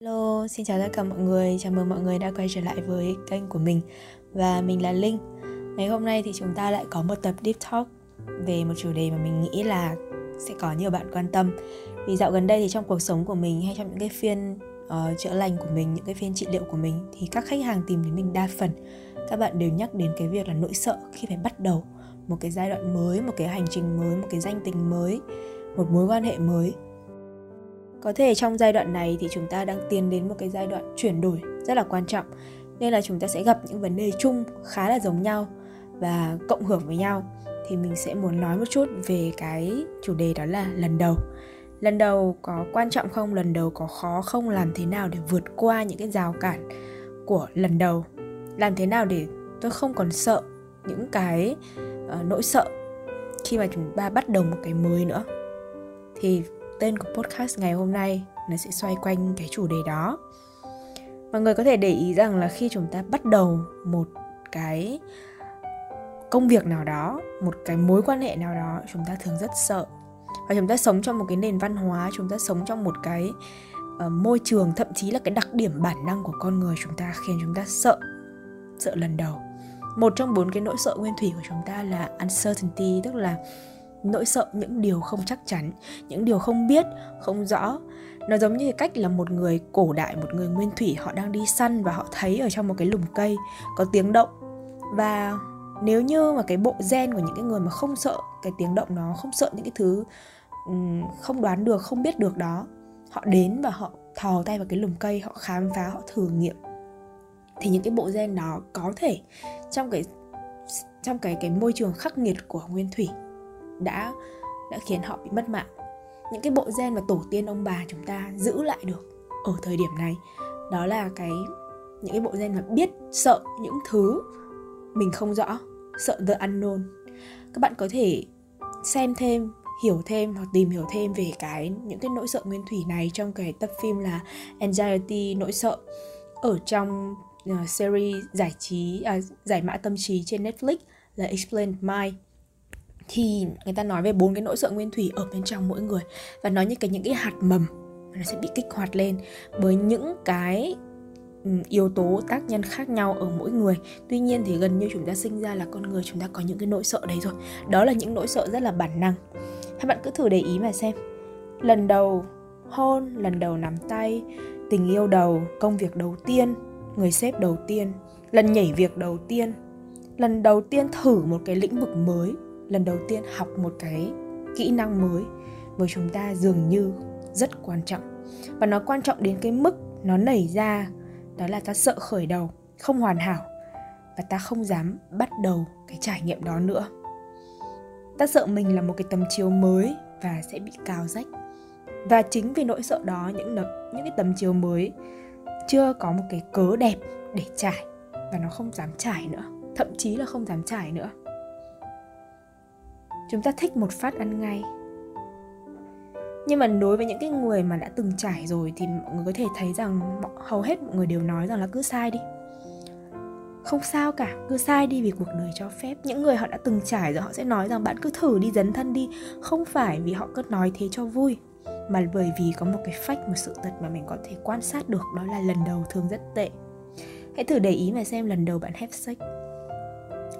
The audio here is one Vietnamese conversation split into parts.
Hello, xin chào tất cả mọi người, chào mừng mọi người đã quay trở lại với kênh của mình. Và mình là Linh. Ngày hôm nay thì chúng ta lại có một tập Deep Talk Về một chủ đề mà mình nghĩ là sẽ có nhiều bạn quan tâm. Vì dạo gần đây thì trong cuộc sống của mình hay trong những cái phiên uh, chữa lành của mình, những cái phiên trị liệu của mình Thì các khách hàng tìm đến mình đa phần. Các bạn đều nhắc đến cái việc là nỗi sợ khi phải bắt đầu một cái giai đoạn mới, một cái hành trình mới, một cái danh tình mới Một mối quan hệ mới có thể trong giai đoạn này thì chúng ta đang tiến đến một cái giai đoạn chuyển đổi rất là quan trọng. Nên là chúng ta sẽ gặp những vấn đề chung khá là giống nhau và cộng hưởng với nhau. Thì mình sẽ muốn nói một chút về cái chủ đề đó là lần đầu. Lần đầu có quan trọng không? Lần đầu có khó không? Làm thế nào để vượt qua những cái rào cản của lần đầu? Làm thế nào để tôi không còn sợ những cái uh, nỗi sợ khi mà chúng ta bắt đầu một cái mới nữa? Thì tên của podcast ngày hôm nay nó sẽ xoay quanh cái chủ đề đó. Mọi người có thể để ý rằng là khi chúng ta bắt đầu một cái công việc nào đó một cái mối quan hệ nào đó chúng ta thường rất sợ. Và chúng ta sống trong một cái nền văn hóa chúng ta sống trong một cái uh, môi trường thậm chí là cái đặc điểm bản năng của con người chúng ta khiến chúng ta sợ sợ lần đầu. Một trong bốn cái nỗi sợ nguyên thủy của chúng ta là uncertainty tức là nỗi sợ những điều không chắc chắn, những điều không biết, không rõ. Nó giống như cách là một người cổ đại, một người nguyên thủy, họ đang đi săn và họ thấy ở trong một cái lùm cây có tiếng động. Và nếu như mà cái bộ gen của những cái người mà không sợ cái tiếng động đó, không sợ những cái thứ không đoán được, không biết được đó, họ đến và họ thò tay vào cái lùm cây, họ khám phá, họ thử nghiệm. Thì những cái bộ gen đó có thể trong cái trong cái cái môi trường khắc nghiệt của nguyên thủy đã đã khiến họ bị mất mạng. Những cái bộ gen mà tổ tiên ông bà chúng ta giữ lại được ở thời điểm này đó là cái những cái bộ gen mà biết sợ những thứ mình không rõ sợ the unknown. Các bạn có thể xem thêm hiểu thêm hoặc tìm hiểu thêm về cái những cái nỗi sợ nguyên thủy này trong cái tập phim là anxiety nỗi sợ ở trong uh, series giải trí uh, giải mã tâm trí trên Netflix là Explain Mind thì người ta nói về bốn cái nỗi sợ nguyên thủy ở bên trong mỗi người. Và nói như cái những cái hạt mầm nó sẽ bị kích hoạt lên bởi những cái ừ, yếu tố tác nhân khác nhau ở mỗi người. Tuy nhiên thì gần như chúng ta sinh ra là con người, chúng ta có những cái nỗi sợ đấy rồi. Đó là những nỗi sợ rất là bản năng. Các bạn cứ thử để ý mà xem. Lần đầu hôn, lần đầu nắm tay, tình yêu đầu, công việc đầu tiên, người sếp đầu tiên, lần nhảy việc đầu tiên, lần đầu tiên thử một cái lĩnh vực mới lần đầu tiên học một cái kỹ năng mới với chúng ta dường như rất quan trọng. Và nó quan trọng đến cái mức nó nảy ra, đó là ta sợ khởi đầu, không hoàn hảo và ta không dám bắt đầu cái trải nghiệm đó nữa. Ta sợ mình là một cái tấm chiếu mới và sẽ bị cào rách. Và chính vì nỗi sợ đó, những những cái tấm chiếu mới chưa có một cái cớ đẹp để trải và nó không dám trải nữa, thậm chí là không dám trải nữa chúng ta thích một phát ăn ngay. Nhưng mà đối với những cái người mà đã từng trải rồi thì mọi người có thể thấy rằng hầu hết mọi người đều nói rằng là cứ sai đi. Không sao cả, cứ sai đi vì cuộc đời cho phép. Những người họ đã từng trải rồi, họ sẽ nói rằng bạn cứ thử đi, dấn thân đi. Không phải vì họ cứ nói thế cho vui, mà bởi vì có một cái phách, một sự thật mà mình có thể quan sát được. Đó là lần đầu thường rất tệ. Hãy thử để ý mà xem lần đầu bạn have sex.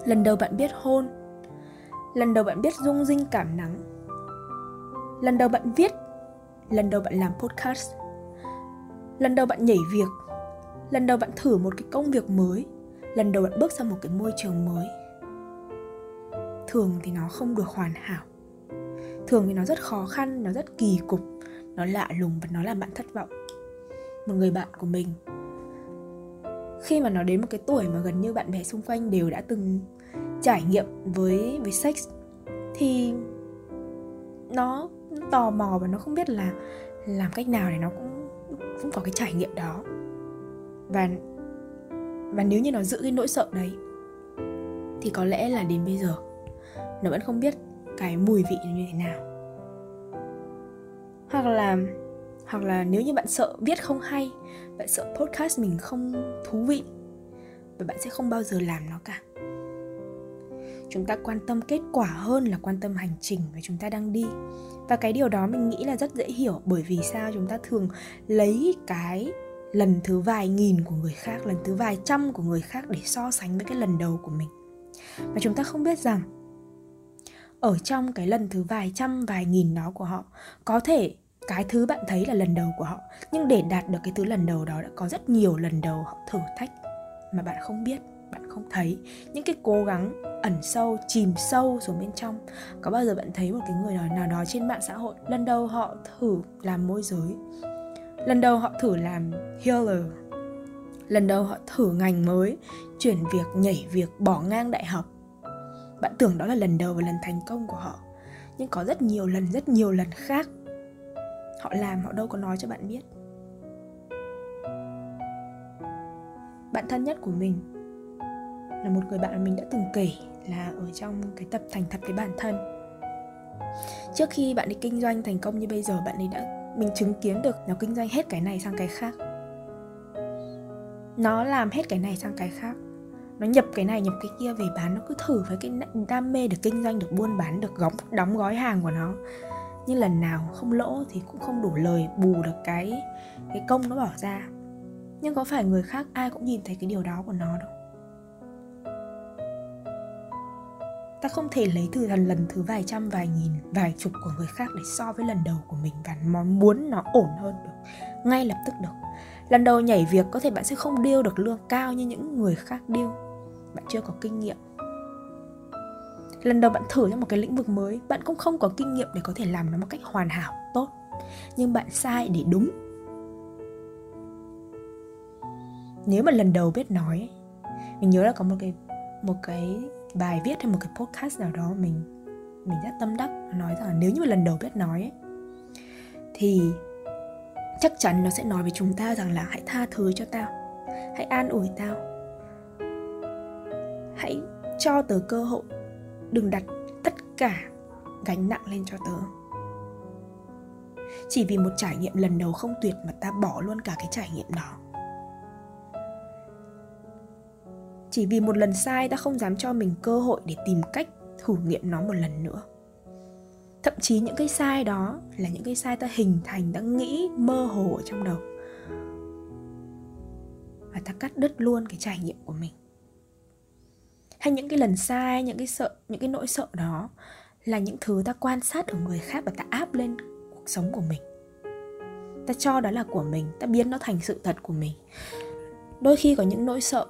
Lần đầu bạn biết hôn lần đầu bạn biết rung rinh cảm nắng. Lần đầu bạn viết, lần đầu bạn làm podcast. Lần đầu bạn nhảy việc. Lần đầu bạn thử một cái công việc mới. Lần đầu bạn bước sang một cái môi trường mới. Thường thì nó không được hoàn hảo. Thường thì nó rất khó khăn, nó rất kỳ cục, nó lạ lùng và nó làm bạn thất vọng. Một người bạn của mình, khi mà nó đến một cái tuổi mà gần như bạn bè xung quanh đều đã từng trải nghiệm với với sex thì nó, tò mò và nó không biết là làm cách nào để nó cũng cũng có cái trải nghiệm đó. Và và nếu như nó giữ cái nỗi sợ đấy thì có lẽ là đến bây giờ nó vẫn không biết cái mùi vị như thế nào. Hoặc là hoặc là nếu như bạn sợ viết không hay bạn sợ podcast mình không thú vị và bạn sẽ không bao giờ làm nó cả chúng ta quan tâm kết quả hơn là quan tâm hành trình mà chúng ta đang đi. Và cái điều đó mình nghĩ là rất dễ hiểu, bởi vì sao chúng ta thường lấy cái lần thứ vài nghìn của người khác, lần thứ vài trăm của người khác để so sánh với cái lần đầu của mình. Và chúng ta không biết rằng, ở trong cái lần thứ vài trăm, vài nghìn đó của họ, có thể cái thứ bạn thấy là lần đầu của họ, nhưng để đạt được cái thứ lần đầu đó đã có rất nhiều lần đầu họ thử thách mà bạn không biết bạn không thấy. Những cái cố gắng ẩn sâu, chìm sâu xuống bên trong. Có bao giờ bạn thấy một cái người nào đó trên mạng xã hội, lần đầu họ thử làm môi giới? Lần đầu họ thử làm healer? Lần đầu họ thử ngành mới? Chuyển việc, nhảy việc, bỏ ngang đại học? Bạn tưởng đó là lần đầu và lần thành công của họ. Nhưng có rất nhiều lần, rất nhiều lần khác. Họ làm, họ đâu có nói cho bạn biết. Bạn thân nhất của mình là một người bạn mà mình đã từng kể là ở trong cái tập thành thật với bản thân. Trước khi bạn đi kinh doanh thành công như bây giờ, bạn ấy đã, mình chứng kiến được nó kinh doanh hết cái này sang cái khác. Nó làm hết cái này sang cái khác. Nó nhập cái này, nhập cái kia về bán, nó cứ thử với cái đam mê được kinh doanh, được buôn bán, được góng, đóng gói hàng của nó. Nhưng lần nào không lỗ thì cũng không đủ lời bù được cái cái công nó bỏ ra. Nhưng có phải người khác, ai cũng nhìn thấy cái điều đó của nó đâu. Ta không thể lấy từ lần lần thứ vài trăm, vài nghìn, vài chục của người khác để so với lần đầu của mình và mong muốn nó ổn hơn được, ngay lập tức được. Lần đầu nhảy việc có thể bạn sẽ không điêu được lương cao như những người khác điêu. Bạn chưa có kinh nghiệm. Lần đầu bạn thử trong một cái lĩnh vực mới, bạn cũng không có kinh nghiệm để có thể làm nó một cách hoàn hảo, tốt. Nhưng bạn sai để đúng. Nếu mà lần đầu biết nói, mình nhớ là có một cái một cái bài viết hay một cái podcast nào đó mình mình rất tâm đắc nói rằng là nếu như lần đầu biết nói ấy, thì chắc chắn nó sẽ nói với chúng ta rằng là hãy tha thứ cho tao hãy an ủi tao hãy cho tớ cơ hội đừng đặt tất cả gánh nặng lên cho tớ. Chỉ vì một trải nghiệm lần đầu không tuyệt mà ta bỏ luôn cả cái trải nghiệm đó. Chỉ vì một lần sai ta không dám cho mình cơ hội để tìm cách thử nghiệm nó một lần nữa. Thậm chí những cái sai đó là những cái sai ta hình thành, ta nghĩ mơ hồ ở trong đầu. Và ta cắt đứt luôn cái trải nghiệm của mình. Hay những cái lần sai, những cái sợ, những cái nỗi sợ đó là những thứ ta quan sát ở người khác và ta áp lên cuộc sống của mình. Ta cho đó là của mình, ta biến nó thành sự thật của mình. Đôi khi có những nỗi sợ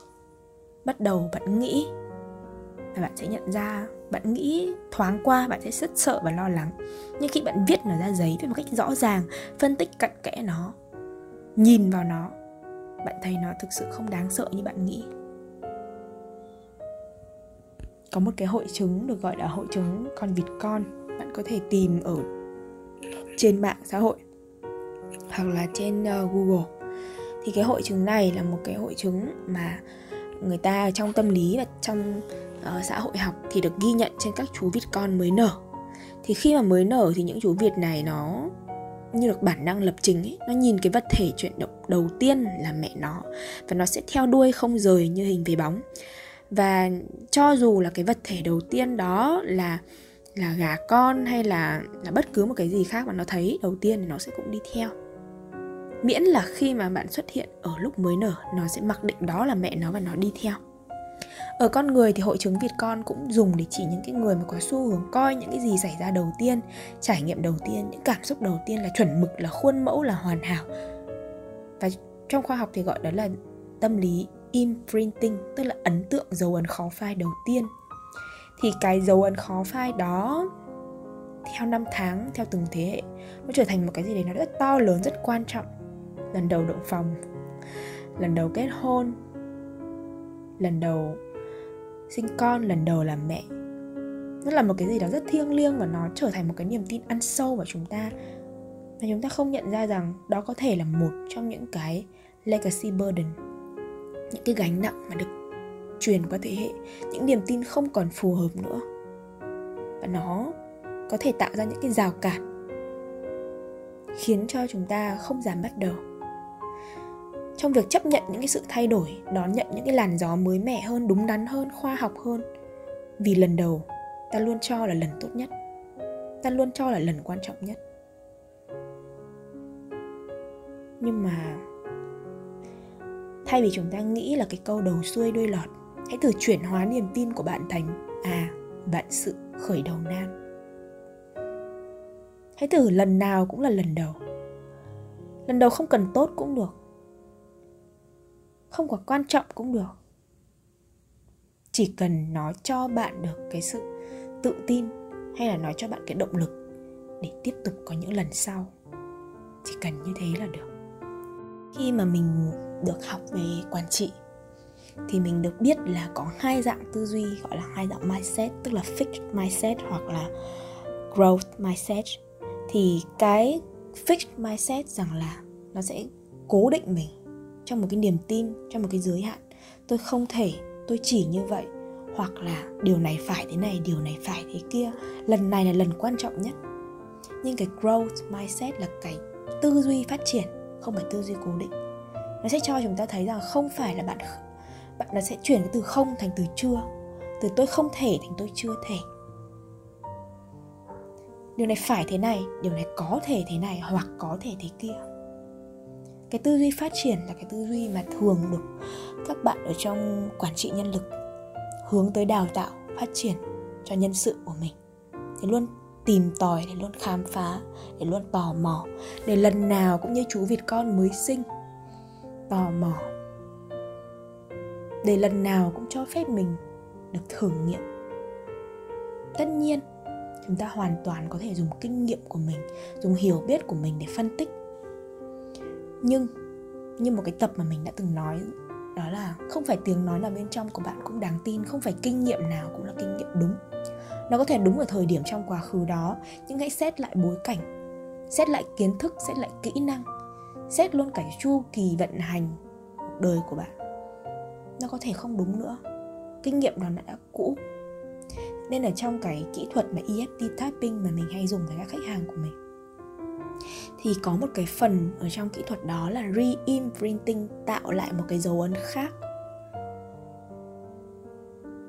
bắt đầu bạn nghĩ và bạn sẽ nhận ra bạn nghĩ thoáng qua bạn sẽ rất sợ và lo lắng. Nhưng khi bạn viết nó ra giấy với một cách rõ ràng phân tích cặn kẽ nó nhìn vào nó bạn thấy nó thực sự không đáng sợ như bạn nghĩ. Có một cái hội chứng được gọi là hội chứng con vịt con. Bạn có thể tìm ở trên mạng xã hội hoặc là trên uh, google. Thì cái hội chứng này là một cái hội chứng mà người ta trong tâm lý và trong uh, xã hội học thì được ghi nhận trên các chú vịt con mới nở. Thì khi mà mới nở thì những chú vịt này nó như được bản năng lập trình ấy nó nhìn cái vật thể chuyển động đầu tiên là mẹ nó và nó sẽ theo đuôi không rời như hình về bóng. Và cho dù là cái vật thể đầu tiên đó là là gà con hay là là bất cứ một cái gì khác mà nó thấy đầu tiên thì nó sẽ cũng đi theo miễn là khi mà bạn xuất hiện ở lúc mới nở nó sẽ mặc định đó là mẹ nó và nó đi theo ở con người thì hội chứng Việt con cũng dùng để chỉ những cái người mà có xu hướng coi những cái gì xảy ra đầu tiên, trải nghiệm đầu tiên, những cảm xúc đầu tiên là chuẩn mực, là khuôn mẫu, là hoàn hảo. Và trong khoa học thì gọi đó là tâm lý imprinting, tức là ấn tượng dấu ấn khó phai đầu tiên. Thì cái dấu ấn khó phai đó theo năm tháng, theo từng thế hệ nó trở thành một cái gì đấy nó rất to lớn, rất quan trọng. Lần đầu động phòng, lần đầu kết hôn, lần đầu sinh con. Lần đầu làm mẹ. Nó là một cái gì đó rất thiêng liêng và nó trở thành một cái niềm tin ăn sâu vào chúng ta. Và chúng ta không nhận ra rằng đó có thể là một trong những cái legacy burden. Những cái gánh nặng mà được truyền qua thế hệ. Những niềm tin không còn phù hợp nữa. Và nó có thể tạo ra những cái rào cản khiến cho chúng ta không dám bắt đầu trong việc chấp nhận những cái sự thay đổi, đón nhận những cái làn gió mới mẻ hơn, đúng đắn hơn, khoa học hơn. Vì lần đầu, ta luôn cho là lần tốt nhất. Ta luôn cho là lần quan trọng nhất. Nhưng mà, thay vì chúng ta nghĩ là cái câu đầu xuôi đuôi lọt, hãy thử chuyển hóa niềm tin của bạn thành à bạn sự khởi đầu nan. Hãy thử lần nào cũng là lần đầu. Lần đầu không cần tốt cũng được không quá quan trọng cũng được. Chỉ cần nó cho bạn được cái sự tự tin hay là nói cho bạn cái động lực để tiếp tục có những lần sau. Chỉ cần như thế là được. Khi mà mình được học về quản trị, thì mình được biết là có hai dạng tư duy, gọi là hai dạng mindset, tức là fixed mindset hoặc là growth mindset. Thì cái fixed mindset rằng là nó sẽ cố định mình trong một cái niềm tin, trong một cái giới hạn. Tôi không thể, tôi chỉ như vậy. Hoặc là điều này phải thế này, điều này phải thế kia. Lần này là lần quan trọng nhất. Nhưng cái growth mindset là cái tư duy phát triển, không phải tư duy cố định. Nó sẽ cho chúng ta thấy rằng không phải là bạn bạn nó sẽ chuyển từ không thành từ chưa, từ tôi không thể thành tôi chưa thể. Điều này phải thế này, điều này có thể thế này hoặc có thể thế kia cái tư duy phát triển là cái tư duy mà thường được các bạn ở trong quản trị nhân lực hướng tới đào tạo, phát triển cho nhân sự của mình. Để luôn tìm tòi, để luôn khám phá, để luôn tò mò, để lần nào cũng như chú vịt con mới sinh, tò mò. Để lần nào cũng cho phép mình được thử nghiệm. Tất nhiên, chúng ta hoàn toàn có thể dùng kinh nghiệm của mình, dùng hiểu biết của mình để phân tích nhưng như một cái tập mà mình đã từng nói, đó là không phải tiếng nói là bên trong của bạn cũng đáng tin, không phải kinh nghiệm nào cũng là kinh nghiệm đúng. Nó có thể đúng ở thời điểm trong quá khứ đó, nhưng hãy xét lại bối cảnh, xét lại kiến thức, xét lại kỹ năng, xét luôn cả chu kỳ vận hành cuộc đời của bạn. Nó có thể không đúng nữa. Kinh nghiệm đó đã cũ. Nên ở trong cái kỹ thuật mà EFT typing mà mình hay dùng với các khách hàng của mình thì có một cái phần ở trong kỹ thuật đó là re- imprinting tạo lại một cái dấu ấn khác.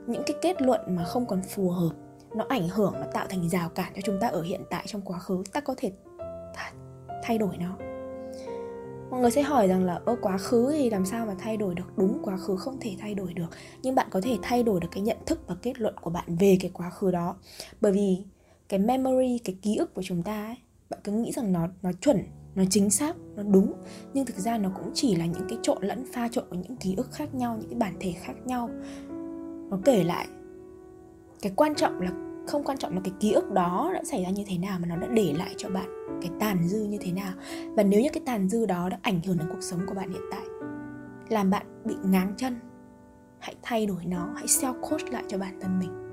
Những cái kết luận mà không còn phù hợp, nó ảnh hưởng nó tạo thành rào cản cho chúng ta ở hiện tại trong quá khứ, ta có thể thay đổi nó. Mọi người sẽ hỏi rằng là, ơ, quá khứ thì làm sao mà thay đổi được? Đúng, quá khứ không thể thay đổi được, nhưng bạn có thể thay đổi được cái nhận thức và kết luận của bạn về cái quá khứ đó. Bởi vì cái memory, cái ký ức của chúng ta ấy bạn cứ nghĩ rằng nó nó chuẩn, nó chính xác, nó đúng. Nhưng thực ra nó cũng chỉ là những cái trộn lẫn pha trộn của những ký ức khác nhau, những cái bản thể khác nhau. Nó kể lại, cái quan trọng là, không quan trọng là cái ký ức đó đã xảy ra như thế nào mà nó đã để lại cho bạn cái tàn dư như thế nào. Và nếu như cái tàn dư đó đã ảnh hưởng đến cuộc sống của bạn hiện tại, làm bạn bị ngáng chân, hãy thay đổi nó, hãy self coach lại cho bản thân mình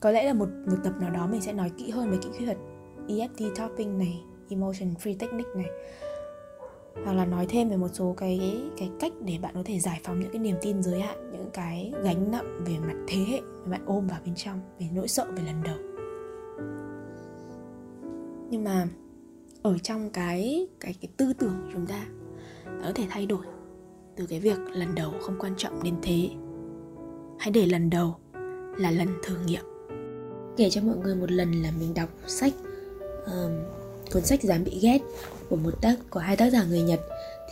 có lẽ là một một tập nào đó mình sẽ nói kỹ hơn về kỹ thuật EFT tapping này, emotion free technique này. Hoặc là nói thêm về một số cái cái cách để bạn có thể giải phóng những cái niềm tin giới hạn, những cái gánh nặng về mặt thế hệ mà bạn ôm vào bên trong, về nỗi sợ về lần đầu. Nhưng mà ở trong cái cái cái tư tưởng của chúng ta nó có thể thay đổi từ cái việc lần đầu không quan trọng đến thế. Hãy để lần đầu là lần thử nghiệm kể cho mọi người một lần là mình đọc sách um, cuốn sách dám bị ghét của một tác của hai tác giả người Nhật.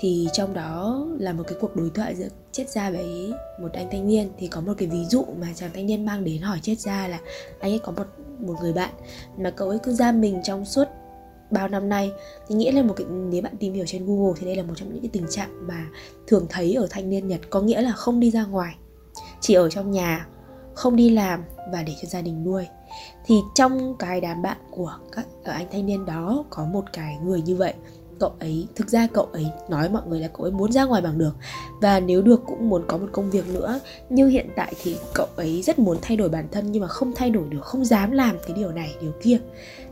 Thì trong đó là một cái cuộc đối thoại giữa chết gia với một anh thanh niên. Thì có một cái ví dụ mà chàng thanh niên mang đến hỏi chết gia là anh ấy có một một người bạn mà cậu ấy cứ giam mình trong suốt bao năm nay? Thì nghĩa là một cái nếu bạn tìm hiểu trên Google thì đây là một trong những cái tình trạng mà thường thấy ở thanh niên Nhật có nghĩa là không đi ra ngoài chỉ ở trong nhà không đi làm và để cho gia đình nuôi. Thì trong cái đám bạn của các ở anh thanh niên đó có một cái người như vậy, cậu ấy, thực ra cậu ấy nói mọi người là cậu ấy muốn ra ngoài bằng được. Và nếu được cũng muốn có một công việc nữa. Nhưng hiện tại thì cậu ấy rất muốn thay đổi bản thân nhưng mà không thay đổi được, không dám làm cái điều này, điều kia.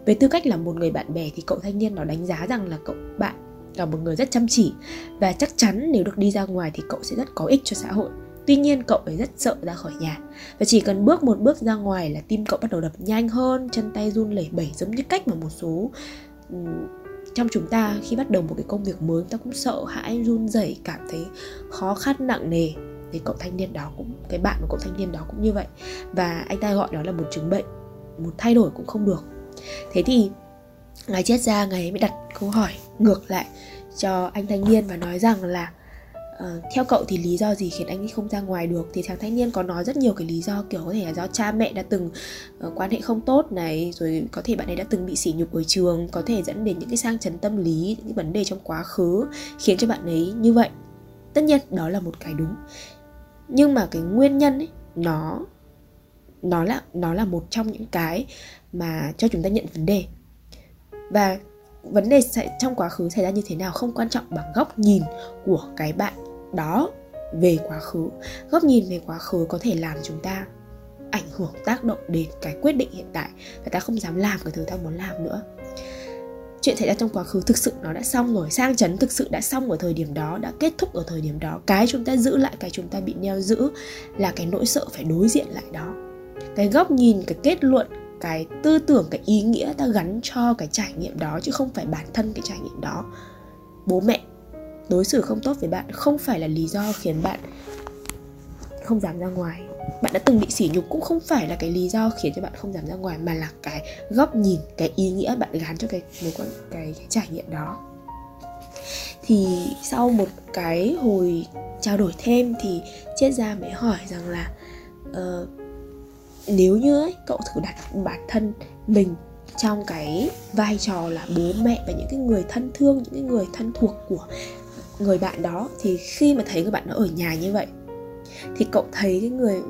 Về tư cách là một người bạn bè thì cậu thanh niên nó đánh giá rằng là cậu, bạn là một người rất chăm chỉ. Và chắc chắn nếu được đi ra ngoài thì cậu sẽ rất có ích cho xã hội. Tuy nhiên cậu ấy rất sợ ra khỏi nhà. Và chỉ cần bước một bước ra ngoài là tim cậu bắt đầu đập nhanh hơn, Chân tay run lẩy bẩy giống như cách mà một số ừ, trong chúng ta khi bắt đầu một cái công việc mới ta cũng sợ hãi, run rẩy, cảm thấy khó khăn, nặng nề. Thì cậu thanh niên đó cũng, cái bạn của cậu thanh niên đó cũng như vậy. Và anh ta gọi đó là một chứng bệnh. Một thay đổi cũng không được. Thế thì ngài chết ra ngài mới đặt câu hỏi ngược lại cho anh thanh niên và nói rằng là uh, theo cậu thì lý do gì khiến anh ấy không ra ngoài được? Thì chàng thanh niên có nói rất nhiều cái lý do kiểu có thể là do cha mẹ đã từng uh, quan hệ không tốt này rồi có thể bạn ấy đã từng bị sỉ nhục ở trường có thể dẫn đến những cái sang chấn tâm lý những cái vấn đề trong quá khứ khiến cho bạn ấy như vậy. Tất nhiên đó là một cái đúng. Nhưng mà cái nguyên nhân ấy nó nó là nó là một trong những cái mà cho chúng ta nhận vấn đề. Và vấn đề sẽ trong quá khứ xảy ra như thế nào không quan trọng bằng góc nhìn của cái bạn đó về quá khứ, góc nhìn về quá khứ có thể làm chúng ta ảnh hưởng, tác động đến cái quyết định hiện tại và ta không dám làm cái thứ ta muốn làm nữa. Chuyện xảy ra trong quá khứ thực sự nó đã xong rồi, sang chấn thực sự đã xong ở thời điểm đó, đã kết thúc ở thời điểm đó. Cái chúng ta giữ lại, cái chúng ta bị neo giữ là cái nỗi sợ phải đối diện lại đó. Cái góc nhìn, cái kết luận, cái tư tưởng, cái ý nghĩa ta gắn cho cái trải nghiệm đó chứ không phải bản thân cái trải nghiệm đó. Bố mẹ đối xử không tốt với bạn không phải là lý do khiến bạn không dám ra ngoài. Bạn đã từng bị sỉ nhục cũng không phải là cái lý do khiến cho bạn không dám ra ngoài mà là cái góc nhìn cái ý nghĩa bạn gắn cho cái mối quan cái, cái trải nghiệm đó. Thì sau một cái hồi trao đổi thêm thì triết gia mới hỏi rằng là uh, nếu như ấy, cậu thử đặt bản thân mình trong cái vai trò là bố mẹ và những cái người thân thương những cái người thân thuộc của người bạn đó thì khi mà thấy người bạn đó ở nhà như vậy thì cậu thấy cái người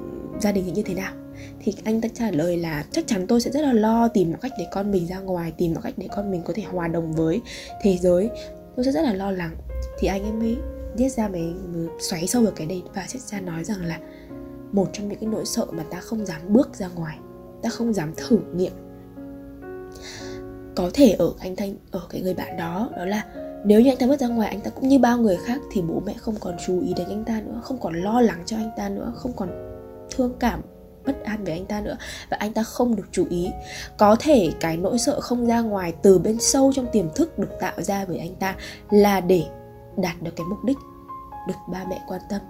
gia đình như thế nào? Thì anh ta trả lời là chắc chắn tôi sẽ rất là lo tìm một cách để con mình ra ngoài tìm một cách để con mình có thể hòa đồng với thế giới. Tôi sẽ rất là lo lắng. Thì anh ấy mới viết ra mới, mới ừ, xoáy sâu vào cái đây và sẽ ra nói rằng là một trong những cái nỗi sợ mà ta không dám bước ra ngoài ta không dám thử nghiệm có thể ở anh thanh ở cái người bạn đó đó là nếu như anh ta bước ra ngoài, anh ta cũng như bao người khác thì bố mẹ không còn chú ý đến anh ta nữa, không còn lo lắng cho anh ta nữa, không còn thương cảm, bất an về anh ta nữa. Và anh ta không được chú ý. Có thể cái nỗi sợ không ra ngoài từ bên sâu trong tiềm thức được tạo ra bởi anh ta là để đạt được cái mục đích được ba mẹ quan tâm.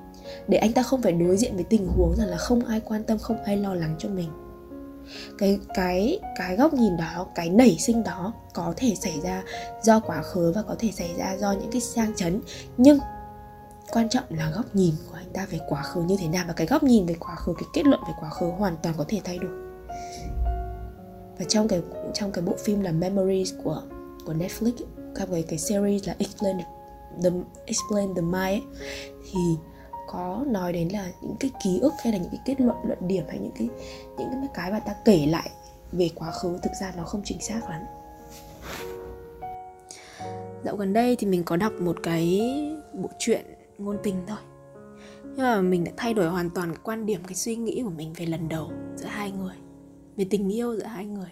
Để anh ta không phải đối diện với tình huống rằng là không ai quan tâm, không ai lo lắng cho mình cái cái cái góc nhìn đó cái nảy sinh đó có thể xảy ra do quá khứ và có thể xảy ra do những cái sang chấn. Nhưng quan trọng là góc nhìn của anh ta về quá khứ như thế nào và cái góc nhìn về quá khứ cái kết luận về quá khứ hoàn toàn có thể thay đổi. Và trong cái trong cái bộ phim là Memories của của Netflix các cái cái series là Explain the Explain the Mind ấy, thì có nói đến là những cái ký ức hay là những cái kết luận luận điểm hay những cái những cái cái mà ta kể lại về quá khứ, thực ra nó không chính xác lắm. Dạo gần đây thì mình có đọc một cái bộ truyện ngôn tình thôi. Nhưng mà mình đã thay đổi hoàn toàn cái quan điểm, cái suy nghĩ của mình về lần đầu giữa hai người, về tình yêu giữa hai người.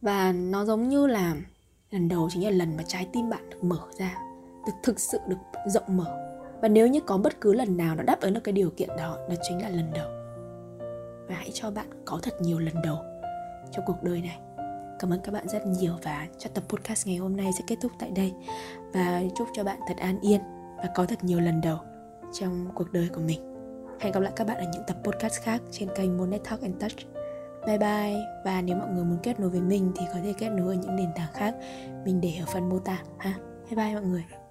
Và nó giống như là lần đầu chính là lần mà trái tim bạn được mở ra, được thực sự được rộng mở và nếu như có bất cứ lần nào nó đáp ứng được cái điều kiện đó đó chính là lần đầu. Và hãy cho bạn có thật nhiều lần đầu trong cuộc đời này. Cảm ơn các bạn rất nhiều và cho tập podcast ngày hôm nay sẽ kết thúc tại đây. Và chúc cho bạn thật an yên và có thật nhiều lần đầu trong cuộc đời của mình. Hẹn gặp lại các bạn ở những tập podcast khác trên kênh Monet Talk and Touch. Bye bye. Và nếu mọi người muốn kết nối với mình thì có thể kết nối ở những nền tảng khác. Mình để ở phần mô tả, ha. Bye bye mọi người.